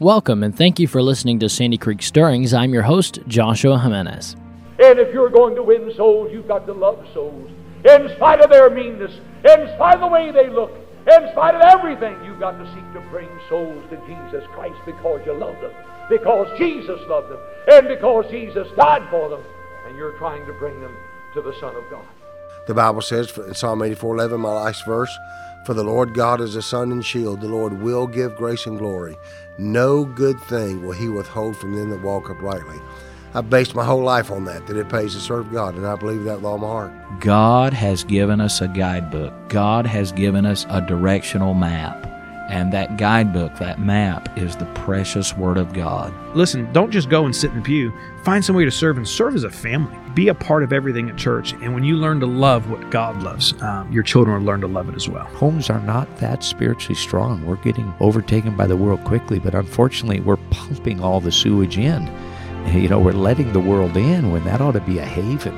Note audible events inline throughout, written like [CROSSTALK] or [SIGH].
Welcome and thank you for listening to Sandy Creek Stirrings. I'm your host, Joshua Jimenez. And if you're going to win souls, you've got to love souls. In spite of their meanness, in spite of the way they look, in spite of everything, you've got to seek to bring souls to Jesus Christ because you love them, because Jesus loved them, and because Jesus died for them, and you're trying to bring them to the Son of God. The Bible says in Psalm 84 11, my last verse, For the Lord God is a sun and shield. The Lord will give grace and glory. No good thing will he withhold from them that walk uprightly. I based my whole life on that, that it pays to serve God, and I believe that with all my heart. God has given us a guidebook. God has given us a directional map. And that guidebook, that map, is the precious Word of God. Listen, don't just go and sit in the pew. Find some way to serve and serve as a family. Be a part of everything at church. And when you learn to love what God loves, um, your children will learn to love it as well. Homes are not that spiritually strong. We're getting overtaken by the world quickly, but unfortunately, we're pumping all the sewage in. [LAUGHS] You know, we're letting the world in when that ought to be a haven.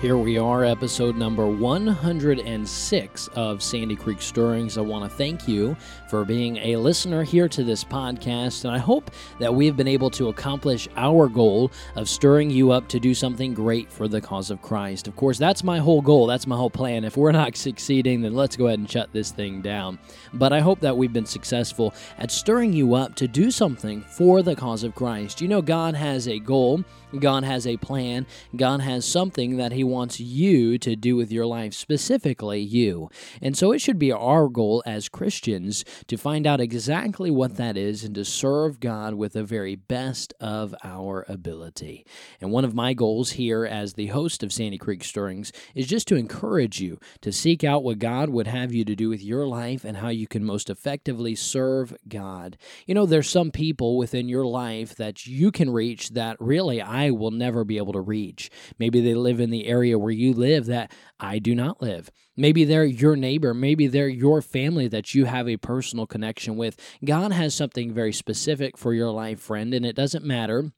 Here we are, episode number 106 of Sandy Creek Stirrings. I want to thank you for being a listener here to this podcast, and I hope that we have been able to accomplish our goal of stirring you up to do something great for the cause of Christ. Of course, that's my whole goal, that's my whole plan. If we're not [LAUGHS] succeeding, then let's go ahead and shut this thing down. But I hope that we've been successful at stirring you up to do something for the cause of Christ. You know, God has a goal. God has a plan. God has something that He wants you to do with your life, specifically you. And so it should be our goal as Christians to find out exactly what that is and to serve God with the very best of our ability. And one of my goals here as the host of Sandy Creek Stirrings is just to encourage you to seek out what God would have you to do with your life and how you can most effectively serve God. You know, there's some people within your life that you can reach that really I I will never be able to reach. Maybe they live in the area where you live that I do not live. Maybe they're your neighbor. Maybe they're your family that you have a personal connection with. God has something very specific for your life, friend, and it doesn't matter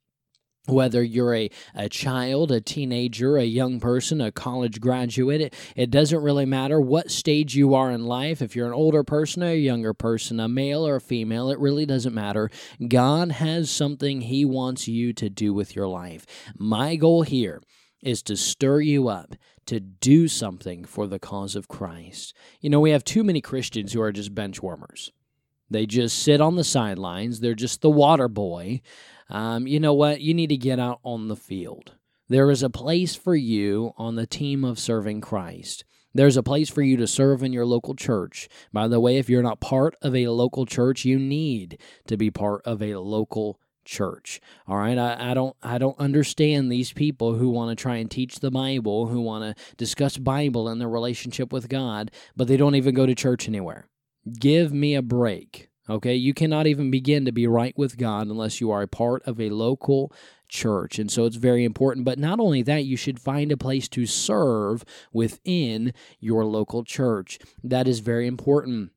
whether you're a, a child, a teenager, a young person, a college graduate, it, it doesn't really matter what stage you are in life. If you're an older person or a younger person, a male or a female, it really doesn't matter. God has something He wants you to do with your life. My goal here is to stir you up to do something for the cause of Christ. You know, we have too many Christians who are just bench warmers. They just sit on the sidelines. They're just the water boy um, you know what? You need to get out on the field. There is a place for you on the team of serving Christ. There's a place for you to serve in your local church. By the way, if you're not part of a local church, you need to be part of a local church. All right. I, I don't I don't understand these people who want to try and teach the Bible, who want to discuss Bible and their relationship with God, but they don't even go to church anywhere. Give me a break. Okay, you cannot even begin to be right with God unless you are a part of a local church. And so it's very important. But not only that, you should find a place to serve within your local church. That is very important.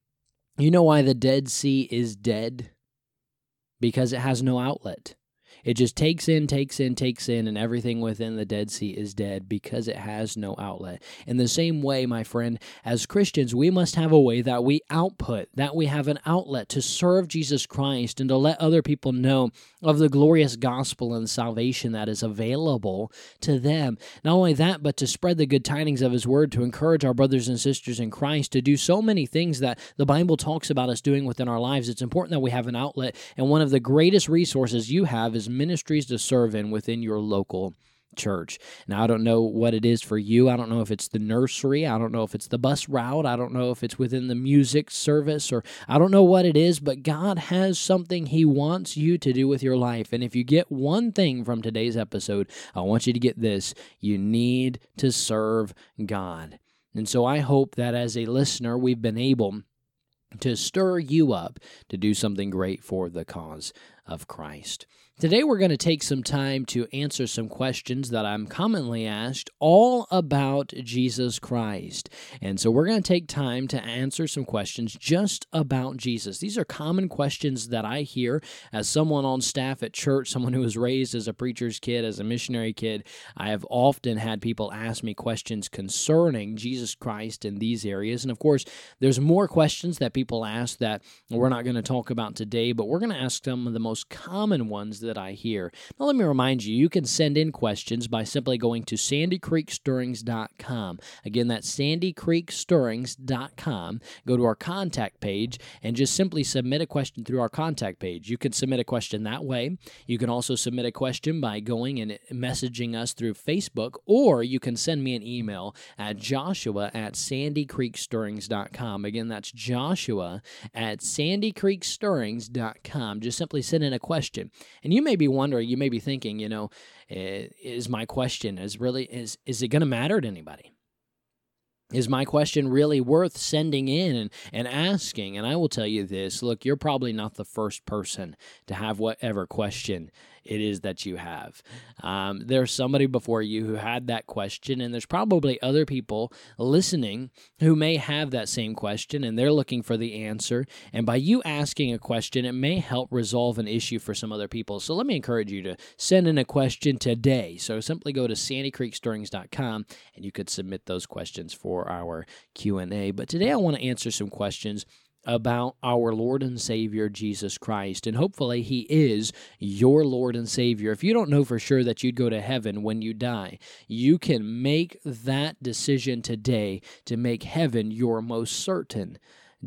You know why the Dead Sea is dead? Because it has no outlet. It just takes in, takes in, takes in, and everything within the Dead Sea is dead because it has no outlet. In the same way, my friend, as Christians, we must have a way that we output, that we have an outlet to serve Jesus Christ and to let other people know of the glorious gospel and salvation that is available to them. Not only that, but to spread the good tidings of His Word, to encourage our brothers and sisters in Christ to do so many things that the Bible talks about us doing within our lives. It's important that we have an outlet, and one of the greatest resources you have is ministries to serve in within your local church. Now, I don't know what it is for you. I don't know if it's the nursery. I don't know if it's the bus route. I don't know if it's within the music service or I don't know what it is, but God has something He wants you to do with your life. And if you get one thing from today's episode, I want you to get this you need to serve God. And so I hope that as a listener, we've been able to stir you up to do something great for the cause of Christ. Today, we're going to take some time to answer some questions that I'm commonly asked all about Jesus Christ. And so, we're going to take time to answer some questions just about Jesus. These are common questions that I hear as someone on staff at church, someone who was raised as a preacher's kid, as a missionary kid. I have often had people ask me questions concerning Jesus Christ in these areas. And of course, there's more questions that people ask that we're not going to talk about today, but we're going to ask some of the most common ones that I hear. Now, let me remind you, you can send in questions by simply going to sandycreekstirrings.com. Again, that's sandycreekstirrings.com. Go to our contact page and just simply submit a question through our contact page. You can submit a question that way. You can also submit a question by going and messaging us through Facebook, or you can send me an email at joshua at sandycreekstirrings.com. Again, that's joshua at sandycreekstirrings.com. Just simply send in a question. And you may be wondering, you may be thinking, you know, is my question is really is is it going to matter to anybody? Is my question really worth sending in and, and asking? And I will tell you this look, you're probably not the first person to have whatever question it is that you have. Um, there's somebody before you who had that question, and there's probably other people listening who may have that same question and they're looking for the answer. And by you asking a question, it may help resolve an issue for some other people. So let me encourage you to send in a question today. So simply go to sandycreekstirrings.com and you could submit those questions for our Q&A. But today I want to answer some questions about our Lord and Savior Jesus Christ. And hopefully, He is your Lord and Savior. If you don't know for sure that you'd go to heaven when you die, you can make that decision today to make heaven your most certain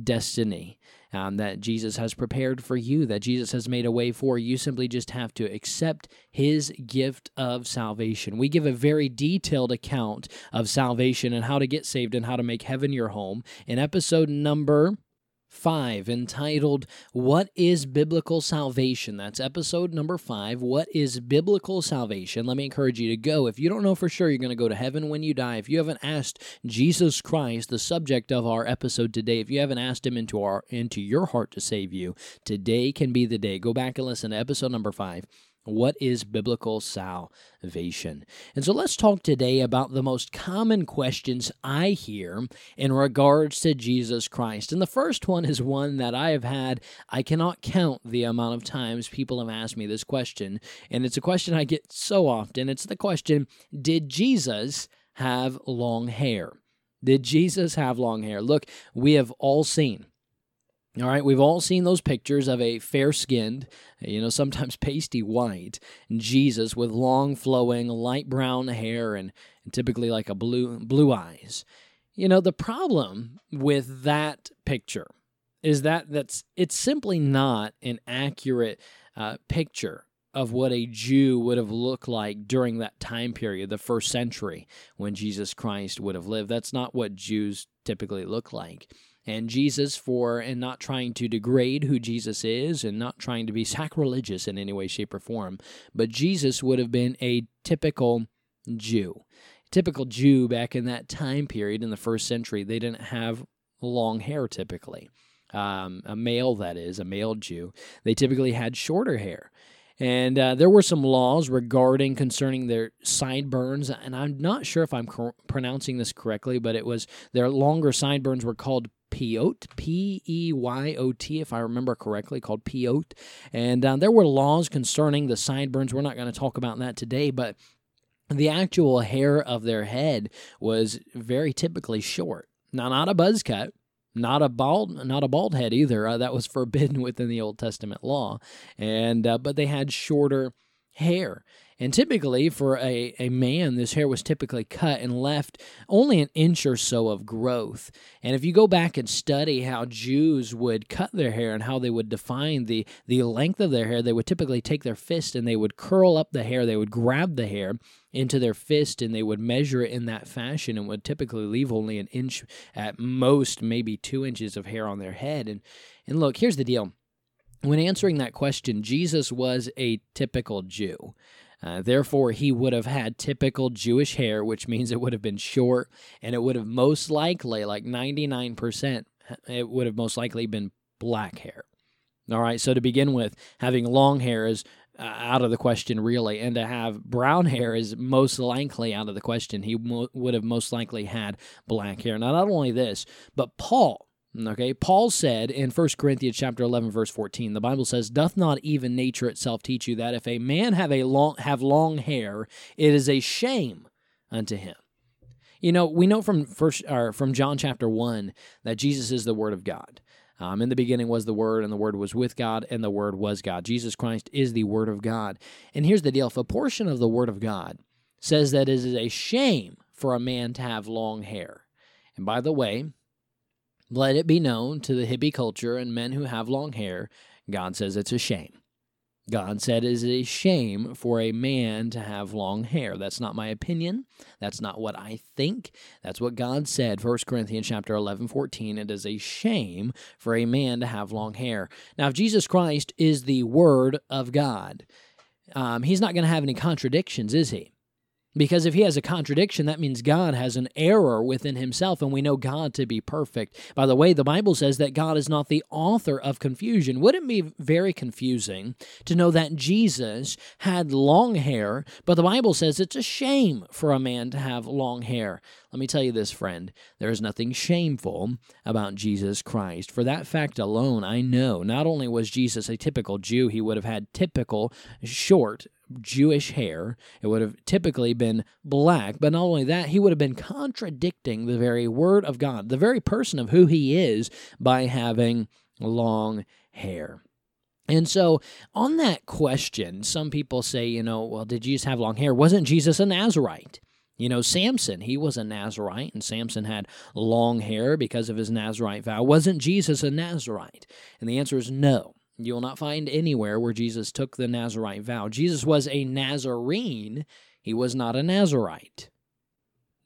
destiny. Um, that Jesus has prepared for you, that Jesus has made a way for. You simply just have to accept his gift of salvation. We give a very detailed account of salvation and how to get saved and how to make heaven your home in episode number 5 entitled What is Biblical Salvation? That's episode number 5. What is Biblical Salvation? Let me encourage you to go. If you don't know for sure you're going to go to heaven when you die, if you haven't asked Jesus Christ, the subject of our episode today, if you haven't asked him into our into your heart to save you, today can be the day. Go back and listen to episode number 5 what is biblical salvation? And so let's talk today about the most common questions I hear in regards to Jesus Christ. And the first one is one that I have had, I cannot count the amount of times people have asked me this question. And it's a question I get so often. It's the question Did Jesus have long hair? Did Jesus have long hair? Look, we have all seen all right, we've all seen those pictures of a fair skinned, you know, sometimes [LAUGHS] pasty white Jesus with long flowing light brown hair and, and typically like a blue blue eyes. You know, the problem with that picture is that that's it's simply not an accurate uh, picture of what a Jew would have looked like during that time period, the first century when Jesus Christ would have lived. That's not what Jews typically look like and Jesus for and not trying to degrade who Jesus is and not trying to be [LAUGHS] sacrilegious in any way, shape, or form. But Jesus would have been a typical Jew. Typical Jew back in that time period in the first century, they didn't have long hair typically. Um, a male, that is, a male Jew, they typically had shorter hair. And uh, there were some laws regarding concerning their sideburns, and I'm not sure if I'm cor- pronouncing this correctly, but it was their longer sideburns were called Peyot, P E Y O T, if I remember correctly, called Peyot. And uh, there were laws concerning the sideburns. We're not going to talk about that today, but the actual hair of their head was very typically short. Now, not a buzz cut, not a bald, not a bald head either. Uh, that was forbidden [LAUGHS] within the Old Testament law, and uh, but they had shorter hair. And typically, for a, a man, this hair was typically cut and left only an inch or so of growth. And if you go back and study how Jews would cut their hair and how they would define the, the length of their hair, they would typically take their fist and they would curl up the hair, they would grab the hair into their fist and they would measure it in that fashion and would typically leave only an inch at most, maybe two inches of hair on their head. And, and look, here's the deal. When answering that question, Jesus was a typical Jew. Uh, therefore, he would have had typical Jewish hair, which means it would have been short, and it would have most likely, like 99%, it would have most likely been black hair. All right, so to begin with, having long hair is uh, out of the question, really, and to have brown hair is most likely out of the question. He mo- would have most likely had black hair. Now, not only this, but Paul. Okay, Paul said in 1 Corinthians chapter 11 verse 14, the Bible says, "Doth not even nature itself teach you that if a man have a long have long hair, it is a shame unto him?" You know, we know from first or from John chapter 1 that Jesus is the word of God. Um, in the beginning was the Word, and the Word was with God, and the Word was God. Jesus Christ is the Word of God. And here's the deal if a portion of the Word of God says that it is a shame for a man to have long hair, and by the way, let it be known to the hippie culture and men who have long hair, God says it's a shame. God said it is a shame for a man to have long hair. That's not my opinion. That's not what I think. That's what God said. 1 Corinthians chapter 11, 14. It is a shame for a man to have long hair. Now, if Jesus Christ is the Word of God, um, he's not going to have any contradictions, is he? Because if he has a contradiction, that means God has an error within himself, and we know God to be perfect. By the way, the Bible says that God is not the author of confusion. Wouldn't it be very confusing to know that Jesus had long hair, but the Bible says it's a shame for a man to have long hair? Let me tell you this, friend. There is nothing shameful about Jesus Christ. For that fact alone, I know not only was Jesus a typical Jew, he would have had typical short Jewish hair. It would have typically been black, but not only that, he would have been contradicting the very word of God, the very person of who he is, by having long hair. And so, on that question, some people say, you know, well, did Jesus have long hair? Wasn't Jesus a Nazarite? You know, Samson, he was a Nazarite, and Samson had long hair because of his Nazarite vow. Wasn't Jesus a Nazarite? And the answer is no. You will not find anywhere where Jesus took the Nazarite vow. Jesus was a Nazarene, he was not a Nazarite.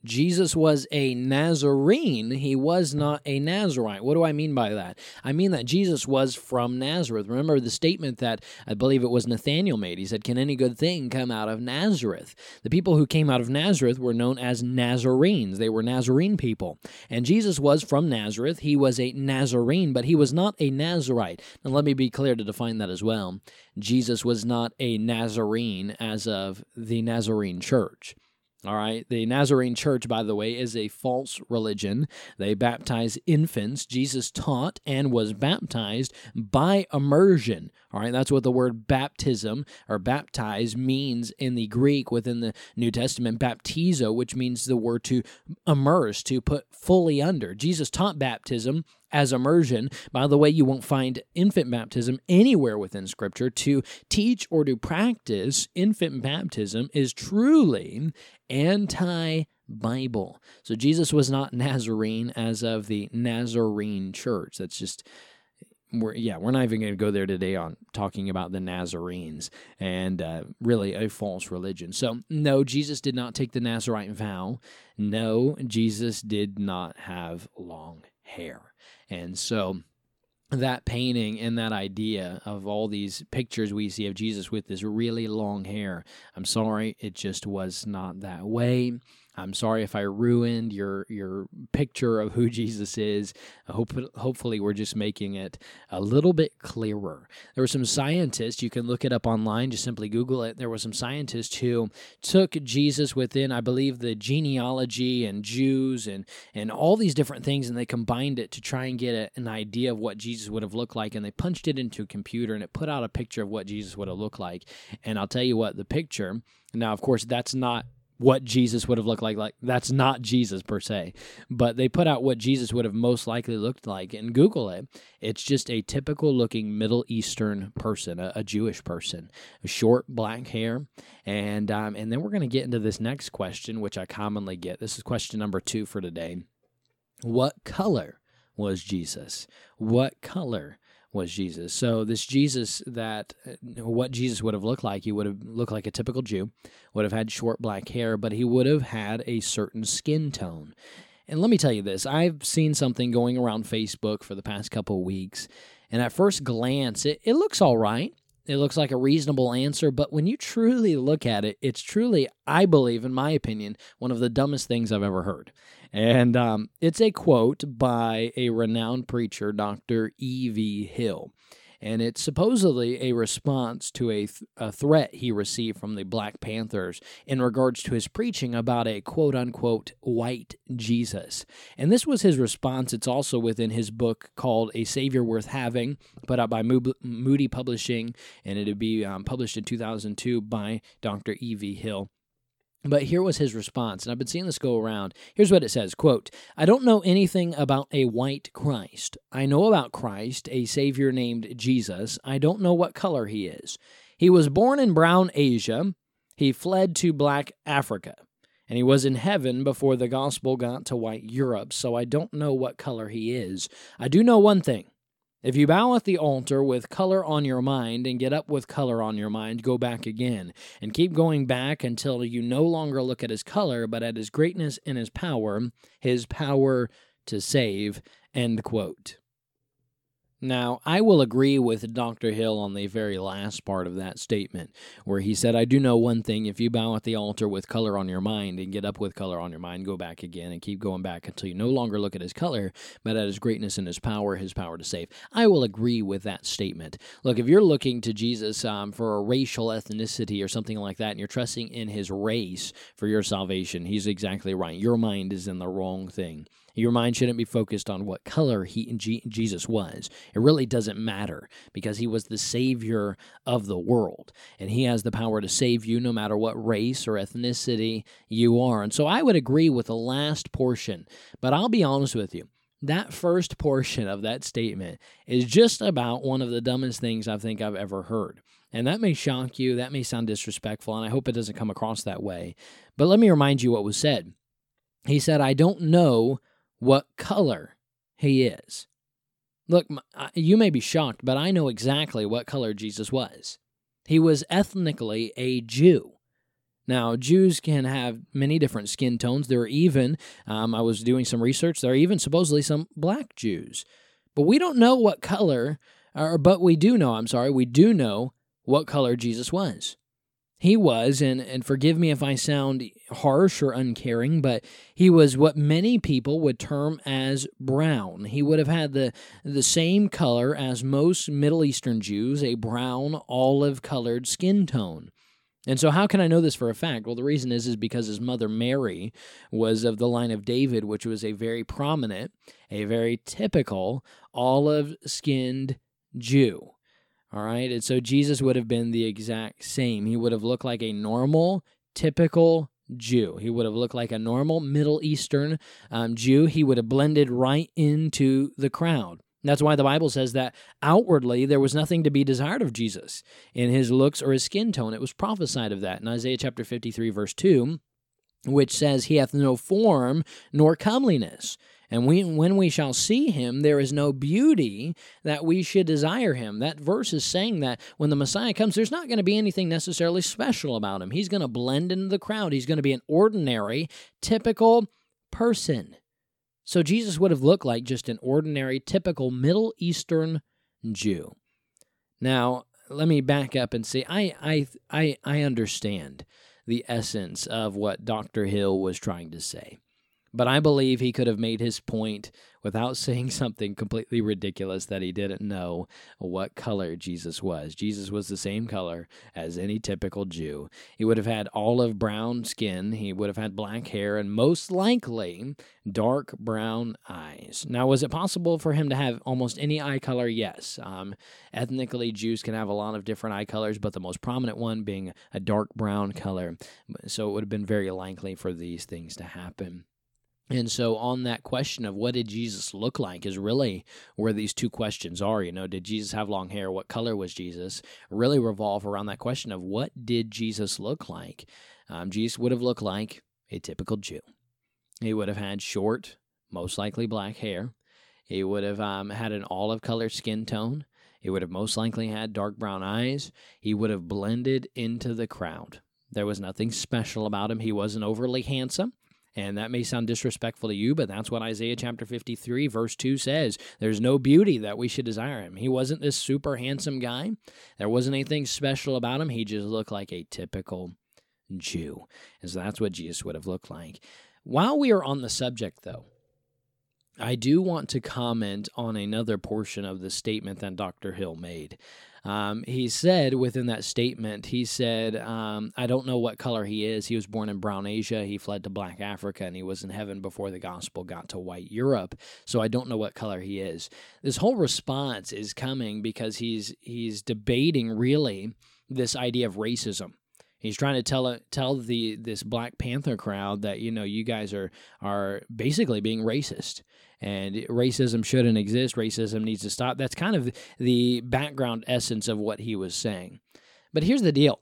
Jesus was a Nazarene. He was not a Nazarite. What do I mean by that? I mean that Jesus was from Nazareth. Remember the statement that I believe it was Nathaniel made. He said, Can any good thing come out of Nazareth? The people who came out of Nazareth were known as Nazarenes. They were Nazarene people. And Jesus was from Nazareth. He was a Nazarene, but he was not a Nazarite. And let me be clear to define that as well. Jesus was not a Nazarene as of the Nazarene church. All right. The Nazarene church, by the way, is a false religion. They baptize infants. Jesus taught and was baptized by immersion. All right. That's what the word baptism or baptize means in the Greek within the New Testament. Baptizo, which means the word to immerse, to put fully under. Jesus taught baptism as immersion. By the way, you won't find infant baptism anywhere within Scripture. To teach or to practice infant baptism is truly anti Bible. So Jesus was not [LAUGHS] Nazarene as of the Nazarene church. That's just we're yeah we're not even going to go there today on talking about the nazarenes and uh, really a false religion so no jesus did not take the nazarite vow no jesus did not have long hair and so that painting and that idea of all these pictures we see of Jesus with this really long hair, I'm sorry, it just was not that way. I'm sorry if I ruined your your picture of who [LAUGHS] Jesus is. Hope hopefully we're just making it a little bit clearer. There were some scientists, you can look it up online, just simply Google it. There were some scientists who took Jesus within, I believe, the genealogy and Jews and and all these different things, and they combined it to try and get a, an idea of what Jesus would have looked like, and they punched it into a computer and it put out a picture of what Jesus would have looked like. And I'll tell you what, the picture. Now, of course, that's not what Jesus would have looked like. Like that's not Jesus per se, but they put out what Jesus would have most likely looked like. And Google it. It's just a typical looking Middle Eastern person, a, a Jewish person, short black hair, and um, and then we're going to get into this next question, which I commonly get. This is question number two for today. What color was Jesus? What color was Jesus. So this Jesus that uh, what Jesus would have looked like, he would have looked like a typical Jew, would have had short black hair, but he would have had a certain skin tone. And let me tell you this, I've seen something going around Facebook for the past couple of weeks, and at first glance, it, it looks all right. It looks like a reasonable answer, but when you truly look at it, it's truly, I believe, in my opinion, one of the dumbest things I've ever heard. And um, it's a quote by a renowned preacher, Dr. E.V. Hill. And it's supposedly a response to a, th- a threat he received from the Black Panthers in regards to his preaching about a quote unquote white Jesus. And this was his response. It's also within his book called A Savior Worth Having, put out by Moody Publishing, and it'd be um, published in 2002 by Dr. E.V. Hill. But here was his response, and I've been seeing this go around. Here's what it says quote, I don't know anything about a white Christ. I know about Christ, a Savior named Jesus. I don't know what color he is. He was born in brown Asia. He fled to black Africa. And he was in heaven before the gospel got to white Europe, so I don't know what color he is. I do know one thing if you bow at the altar with color on your mind and get up with color on your mind, go back again and keep going back until you no longer look at his color, but at his greatness and his power, his power to save. End quote. Now, I will agree with Dr. Hill on the very last part of that statement, where he said, I do know one thing if you bow at the altar with color on your mind and get up with color on your mind, go back again and keep going back until you no longer look at his color, but at his greatness and his power, his power to save. I will agree with that statement. Look, if you're looking to Jesus um, for a racial ethnicity or something like that, and you're trusting in his race for your salvation, he's exactly right. Your mind is in the wrong thing. Your mind shouldn't be focused on what color he G- Jesus was. It really doesn't matter because he was the savior of the world and he has the power to save you no matter what race or ethnicity you are. And so I would agree with the last portion, but I'll be honest with you. That first portion of that statement is just about one of the dumbest things I think I've ever heard. And that may shock you, that may sound disrespectful, and I hope it doesn't come across that way. But let me remind you what was said. He said, I don't know what color he is. Look, you may be shocked, but I know exactly what color Jesus was. He was ethnically a Jew. Now, Jews can have many different skin tones. There are even, um, I was doing some research, there are even supposedly some black Jews. But we don't know what color, or, but we do know, I'm sorry, we do know what color Jesus was. He was, and, and forgive me if I sound harsh or uncaring, but he was what many people would term as brown. He would have had the, the same color as most Middle Eastern Jews, a brown, olive colored skin tone. And so how can I know this for a fact? Well, the reason is is because his mother Mary was of the line of David, which was a very prominent, a very typical olive-skinned Jew. All right. And so Jesus would have been the exact same. He would have looked like a normal, typical Jew. He would have looked like a normal Middle Eastern um, Jew. He would have blended right into the crowd. That's why the Bible says that outwardly there was nothing to be desired of Jesus in his looks or his skin tone. It was prophesied of that in Isaiah chapter 53, verse 2, which says, He hath no form nor comeliness. And we, when we shall see him, there is no beauty that we should desire him. That verse is saying that when the Messiah comes, there's not going to be anything necessarily special about him. He's going to blend into the crowd, he's going to be an ordinary, typical person. So Jesus would have looked like just an ordinary, typical Middle Eastern Jew. Now, let me back up and say I I I, I understand the essence of what Dr. Hill was trying to say. But I believe he could have made his point without [LAUGHS] saying something completely ridiculous that he didn't know what color Jesus was. Jesus was the same color as any typical Jew. He would have had olive brown skin, he would have had black hair, and most likely dark brown eyes. Now, was it possible for him to have almost any eye color? Yes. Um, ethnically, Jews can have a lot of different eye colors, but the most prominent one being a dark brown color. So it would have been very likely for these things to happen. And so, on that question of what did Jesus look like is really where these two questions are. You know, did Jesus have long hair? What color was Jesus? Really revolve around that question of what did Jesus look like? Um, Jesus would have looked like a typical Jew. He would have had short, most likely black hair. He would have um, had an olive colored skin tone. He would have most likely had dark brown eyes. He would have blended into the crowd. There was nothing special about him. He wasn't overly handsome. And that may sound disrespectful to you, but that's what Isaiah chapter 53, verse 2 says. There's no beauty that we should desire him. He wasn't this super handsome guy, there wasn't anything special about him. He just looked like a typical Jew. And so that's what Jesus would have looked like. While we are on the subject, though, I do want to comment on another portion of the statement that Dr. Hill made. Um, he said within that statement, he said, um, I don't know what color he is. He was born in brown Asia. He fled to black Africa and he was in heaven before the gospel got to white Europe. So I don't know what color he is. This whole response is coming because he's he's debating really this idea of racism. He's trying to tell tell the this Black Panther crowd that you know you guys are are basically being racist and racism shouldn't exist. Racism needs to stop. That's kind of the background essence of what he was saying. But here's the deal.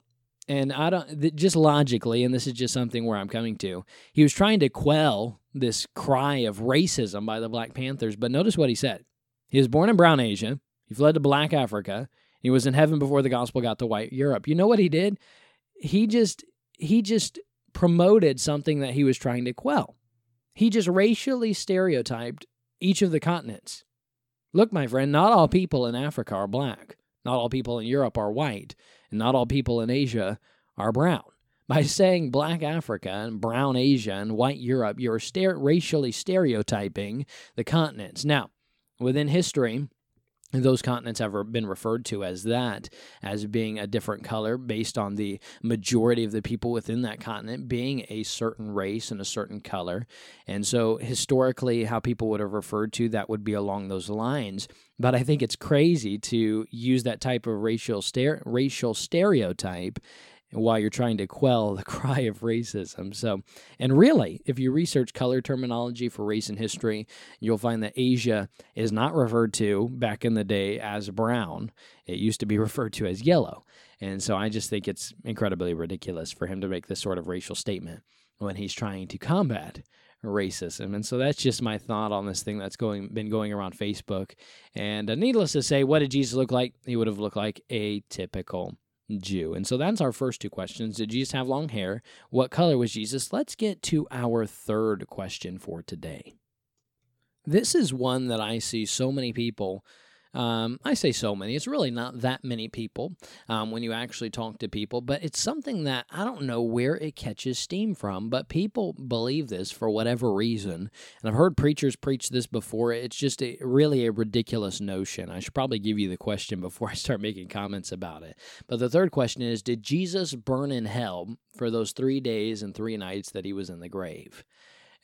And I don't just logically, and this is just something where I'm coming to. He was trying to quell this cry of racism by the Black Panthers, but notice what he said. He was born in brown Asia. He fled to black Africa. He was in heaven before the gospel got to white Europe. You know what he did? He just he just promoted something that he was trying to quell. He just racially stereotyped each of the continents. Look, my friend, not all people in Africa are black. Not all people in Europe are white. And not all people in Asia are brown. [LAUGHS] By saying black Africa and brown Asia and white Europe, you're racially stereotyping the continents. Now, within history, those continents have been referred to as that, as being a different color based on the majority of the people within that continent being a certain race and a certain color. And so, historically, how people would have referred to that would be along those lines. But I think it's crazy to use that type of racial, racial stereotype while you're trying to quell the [LAUGHS] cry of racism. So, and really, if you research color terminology for race and history, you'll find that Asia is not referred to back in the day as brown. It used to be [LAUGHS] referred to as yellow. And so I just think it's incredibly ridiculous for him to make this sort of racial statement when he's trying to combat racism. And so that's just my thought on this thing that's going been going around Facebook. And uh, needless to say, what did Jesus look like? He would have looked like a typical Jew. And so that's our first two questions. Did Jesus have long hair? What color was Jesus? Let's get to our third question for today. This is one that I see so many people um, I say so many. It's really not that many people um, when you actually talk to people, but it's something that I don't know where it catches steam from, but people believe this for whatever reason. And I've heard preachers preach this before. It's just a, really a ridiculous notion. I should probably give you the question [LAUGHS] before I start making comments about it. But the third question is Did Jesus burn in hell for those three days and three nights that he was in the grave?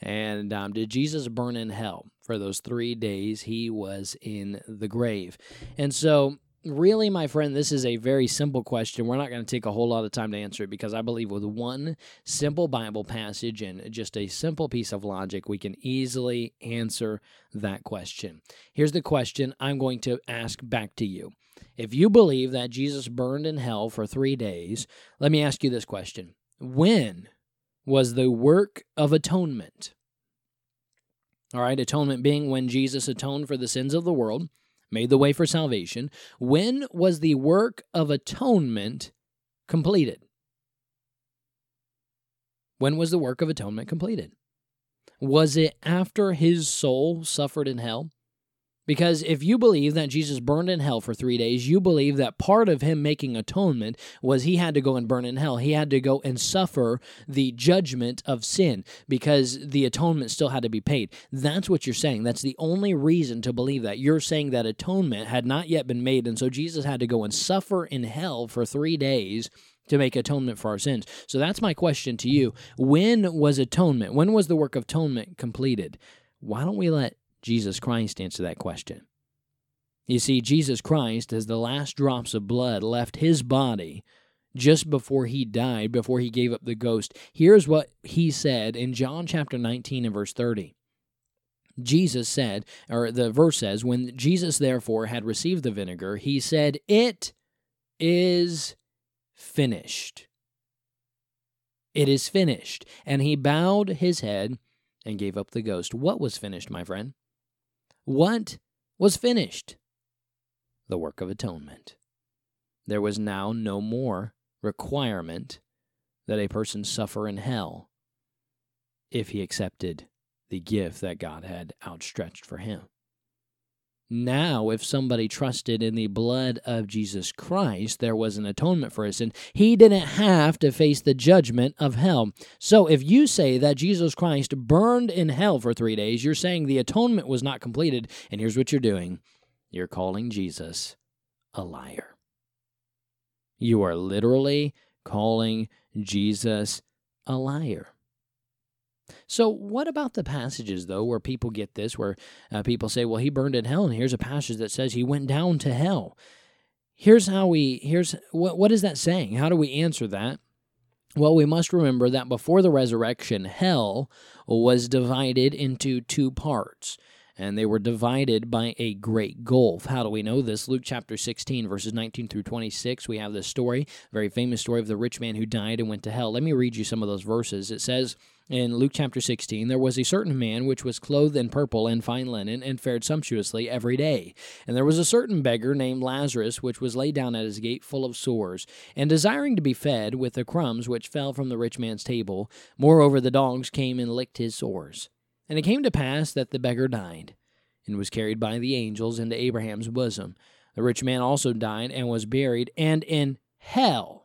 And um, did Jesus burn in hell for those three days he was in the grave? And so, really, my friend, this is a very simple question. We're not going to take a whole lot of time to answer it because I believe with one simple Bible passage and just a simple piece of logic, we can easily answer that question. Here's the question I'm going to ask back to you. If you believe that Jesus burned in hell for three days, let me ask you this question When was the work of atonement. All right, atonement being when Jesus atoned for the sins of the world, made the way for salvation. When was the work of atonement completed? When was the work of atonement completed? Was it after his soul suffered in hell? Because if you believe that Jesus burned in hell for three days, you believe that part of him making atonement was he had to go and burn in hell. He had to go and suffer the judgment of sin because the atonement still had to be paid. That's what you're saying. That's the only reason to believe that. You're saying that atonement had not yet been made, and so Jesus had to go and suffer in hell for three days to make atonement for our sins. So that's my question to you. When was atonement? When was the work of atonement completed? Why don't we let Jesus Christ answer that question. You see, Jesus Christ, as the last drops of blood left his body just before he died, before he gave up the ghost, here's what he said in John chapter 19 and verse 30. Jesus said, or the verse says, when Jesus therefore had received the vinegar, he said, It is finished. It is finished. And he bowed his head and gave up the ghost. What was finished, my friend? What was finished? The work of atonement. There was now no more requirement that a person suffer in hell if he accepted the gift that God had outstretched for him. Now, if somebody trusted in the blood of Jesus Christ, there was an atonement for his sin. He didn't have to face the judgment of hell. So, if you say that Jesus Christ burned in hell for three days, you're saying the atonement was not completed. And here's what you're doing you're calling Jesus a liar. You are literally calling Jesus a liar. So, what about the passages, though, where people get this, where uh, people say, well, he burned in hell, and here's a passage that says he went down to hell? Here's how we, here's what, what is that saying? How do we answer that? Well, we must remember that before the resurrection, hell was divided into two parts and they were divided by a great gulf. How do we know this? Luke chapter 16, verses 19 through 26, we have this story, very famous story of the rich man who died and went to hell. Let me read you some of those verses. It says, in Luke chapter 16, there was a certain man which was clothed in purple and fine linen, and fared sumptuously every day. And there was a certain beggar named Lazarus, which was laid down at his gate full of sores, and desiring to be fed with the crumbs which fell from the rich man's table. Moreover, the dogs came and licked his sores. And it came to pass that the beggar died, and was carried by the angels into Abraham's bosom. The rich man also died and was buried, and in hell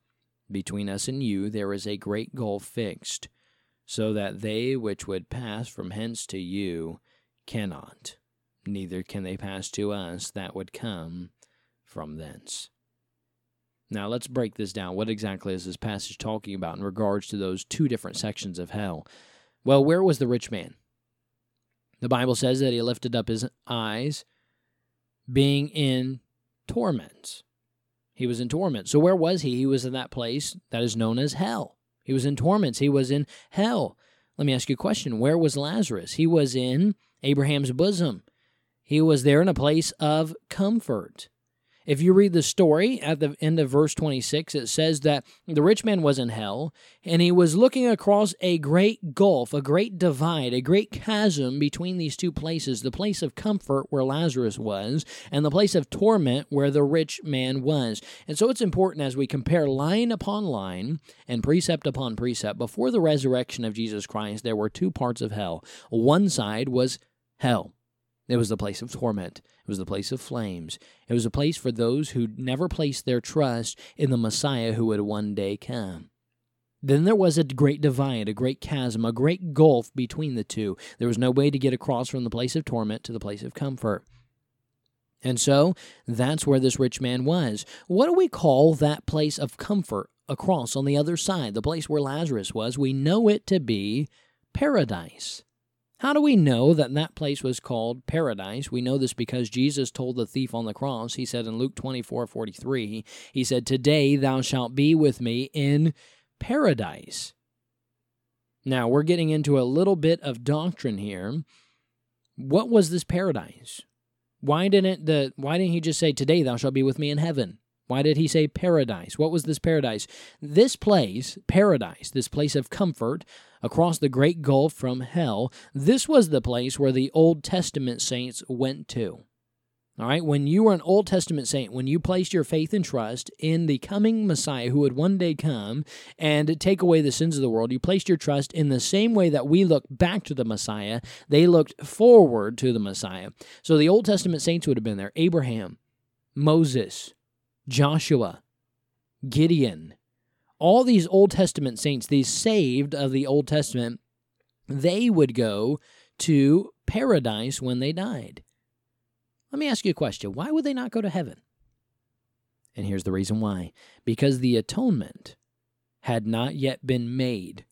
between us and you there is a great gulf fixed, so that they which would pass from hence to you cannot, neither can they pass to us that would come from thence. Now, let's break this down. What exactly is this passage talking about in regards to those two different sections of hell? Well, where was the rich man? The Bible says that he lifted up his eyes, being in torments. He was in torment. So, where was he? He was in that place that is known as hell. He was in torments. He was in hell. Let me ask you a question. Where was Lazarus? He was in Abraham's bosom. He was there in a place of comfort. If you read the story at the end of verse 26, it says that the rich man was in hell and he was looking across a great gulf, a great divide, a great chasm between these two places the place of comfort where Lazarus was and the place of torment where the rich man was. And so it's important as we compare line upon line and precept upon precept, before the resurrection of Jesus Christ, there were two parts of hell. One side was hell. It was the place of torment. It was the place of flames. It was a place for those who never placed their trust in the Messiah who would one day come. Then there was a great divide, a great chasm, a great gulf between the two. There was no way to get across from the place of torment to the place of comfort. And so that's where this rich man was. What do we call that place of comfort across on the other side, the place where Lazarus was? We know it to be paradise. How do we know that that place was called paradise? We know this because Jesus told the thief on the cross, he said in Luke 24 43, he said, Today thou shalt be with me in paradise. Now, we're getting into a little bit of doctrine here. What was this paradise? Why didn't the why didn't he just say today thou shalt be with me in heaven? Why did he say paradise? What was this paradise? This place, paradise, this place of comfort across the great gulf from hell, this was the place where the Old Testament saints went to. All right, when you were an Old Testament saint, when you placed your faith and trust in the coming Messiah who would one day come and take away the sins of the world, you placed your trust in the same way that we look back to the Messiah, they looked forward to the Messiah. So the Old Testament saints would have been there Abraham, Moses, Joshua, Gideon, all these Old Testament saints, these saved of the Old Testament, they would go to paradise when they died. Let me ask you a question. Why would they not go to heaven? And here's the reason why because the atonement had not yet been made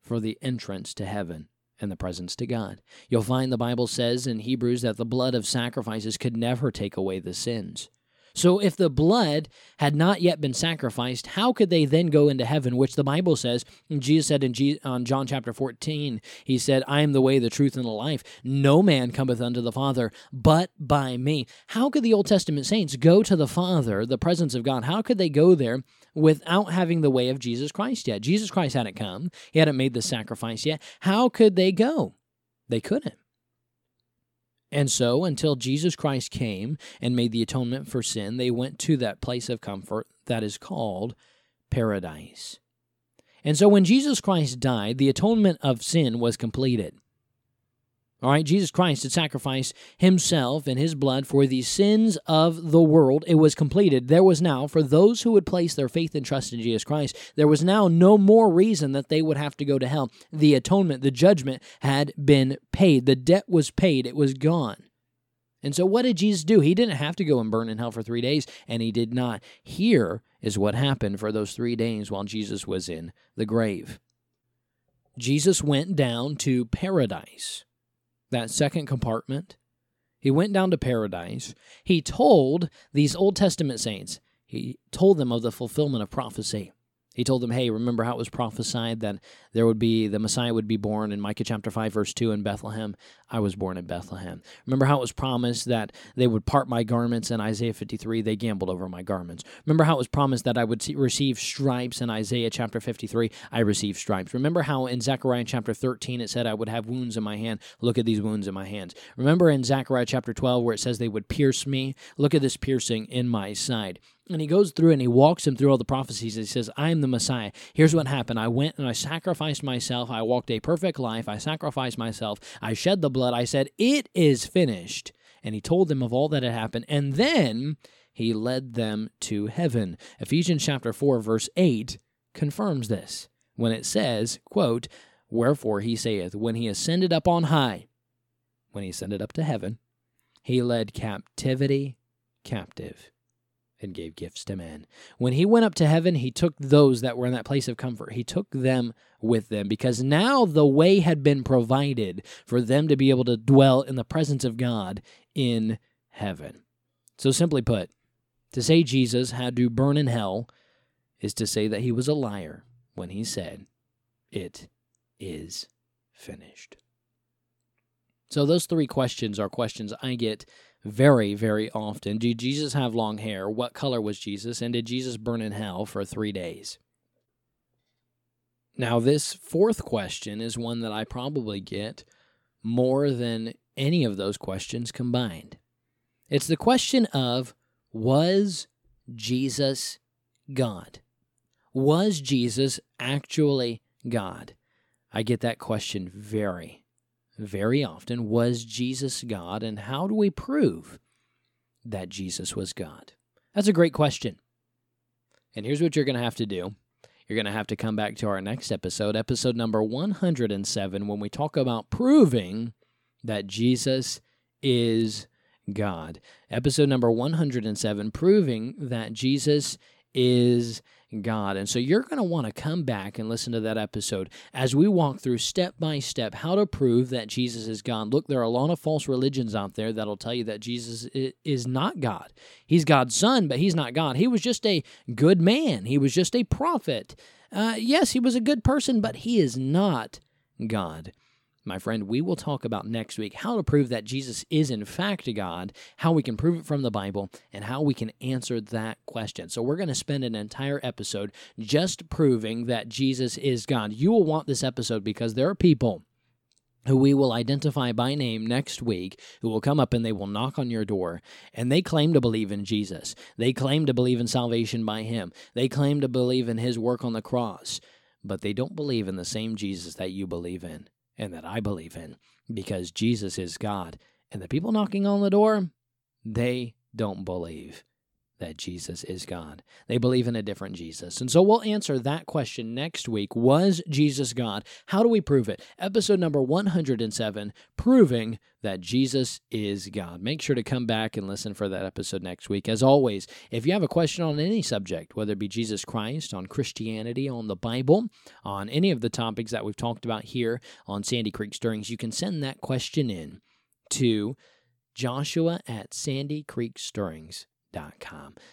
for the entrance to heaven and the presence to God. You'll find the Bible says in Hebrews that the blood of sacrifices could never take away the sins. So if the blood had not yet been sacrificed, how could they then go into heaven? Which the Bible says, Jesus said in G- on John chapter 14, he said, I am the way, the truth, and the life. No man cometh unto the Father but by me. How could the Old Testament saints go to the Father, the presence of God? How could they go there without having the way of Jesus Christ yet? Jesus Christ hadn't come, he hadn't made the sacrifice yet. How could they go? They couldn't. And so, until Jesus Christ came and made the atonement for sin, they went to that place of comfort that is called paradise. And so, when Jesus Christ died, the atonement of sin was completed. All right, Jesus Christ had sacrificed himself and his blood for the sins of the world. It was completed. There was now, for those who would place their faith and trust in Jesus Christ, there was now no more reason that they would have to go to hell. The atonement, the judgment had been paid. The debt was paid, it was gone. And so, what did Jesus do? He didn't have to go and burn in hell for three days, and he did not. Here is what happened for those three days while Jesus was in the grave. Jesus went down to paradise that second compartment. He went down to paradise. He told these Old Testament saints, he told them of the fulfillment of prophecy. He told them, hey, remember how it was prophesied that there would be, the Messiah would be born in Micah chapter 5, verse 2 in Bethlehem? I was born in Bethlehem. Remember how it was promised that they would part my garments in Isaiah 53? They gambled over my garments. Remember how it was promised that I would receive stripes in Isaiah chapter 53? I received stripes. Remember how in Zechariah chapter 13 it said I would have wounds in my hand? Look at these wounds in my hands. Remember in Zechariah chapter 12 where it says they would pierce me? Look at this piercing in my side. And he goes through and he walks him through all the prophecies. He says, I am the Messiah. Here's what happened. I went and I sacrificed myself. I walked a perfect life. I sacrificed myself. I shed the blood. I said, It is finished. And he told them of all that had happened. And then he led them to heaven. Ephesians chapter 4, verse 8 confirms this when it says, quote, Wherefore he saith, When he ascended up on high, when he ascended up to heaven, he led captivity captive and gave gifts to men. When he went up to heaven, he took those that were in that place of comfort. He took them with them because now the way had been provided for them to be able to dwell in the presence of God in heaven. So, simply put, to say Jesus had to burn in hell is to say that he was a liar when he said, It is finished. So, those three questions are questions I get very, very often. Did Jesus have long hair? What color was Jesus? And did Jesus burn in hell for three days? Now, this fourth question is one that I probably get more than any of those questions combined. It's the question of Was Jesus God? Was Jesus actually God? I get that question very, very often was Jesus God, and how do we prove that Jesus was God? That's a great question. And here's what you're going to have to do you're going to have to come back to our next episode, episode number 107, when we talk about proving that Jesus is God. Episode number 107, proving that Jesus is God. And so you're going to want to come back and listen to that episode as we walk through step by step how to prove that Jesus is God. Look, there are a lot of false religions out there that'll tell you that Jesus is not God. He's God's son, but he's not God. He was just a good man, he was just a prophet. Uh, yes, he was a good person, but he is not God my friend, we will talk about next week how to prove that Jesus is in fact God, how we can prove it from the Bible, and how we can answer that question. So, we're going to spend an entire episode just proving that Jesus is God. You will want this episode because there are people who we will identify by name next week, who will come up and they will knock on your door, and they claim to believe in Jesus. They claim to believe in salvation by Him. They claim to believe in His work on the cross, but they don't believe in the same Jesus that you believe in and that I believe in because Jesus is God. And the people knocking on the door, they don't believe that Jesus is God. They believe in a different Jesus. And so we'll answer that question next week. Was Jesus God? How do we prove it? Episode number 107 Proving that Jesus is God. Make sure to come back and listen for that episode next week. As always, if you have a question on any subject, whether it be Jesus Christ, on Christianity, on the Bible, on any of the topics that we've talked about here on Sandy Creek Stirrings, you can send that question in to Joshua at Sandy Creek Stirrings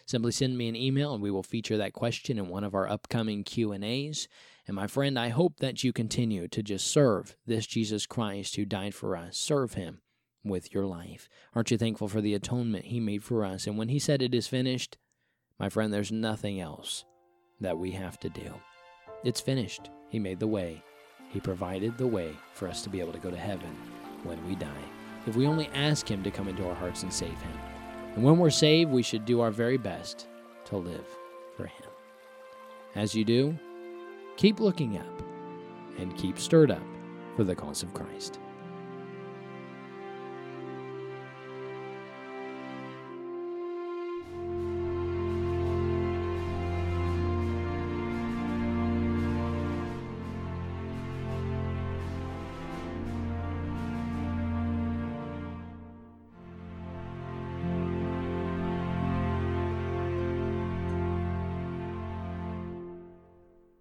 Simply send me an email and we will feature that question in one of our upcoming Q&As. And my friend, I hope that you continue to just serve this Jesus Christ who died for us. Serve him with your life. Aren't you thankful for the atonement he made for us? And when he said it is finished, my friend, there's nothing else that we have to do. It's finished. He made the way. He provided the way for us to be able to go to heaven when we die. If we only ask Him to come into our hearts and save Him. And when we're saved, we should do our very best to live for Him. As you do, keep looking up and keep stirred up for the cause of Christ.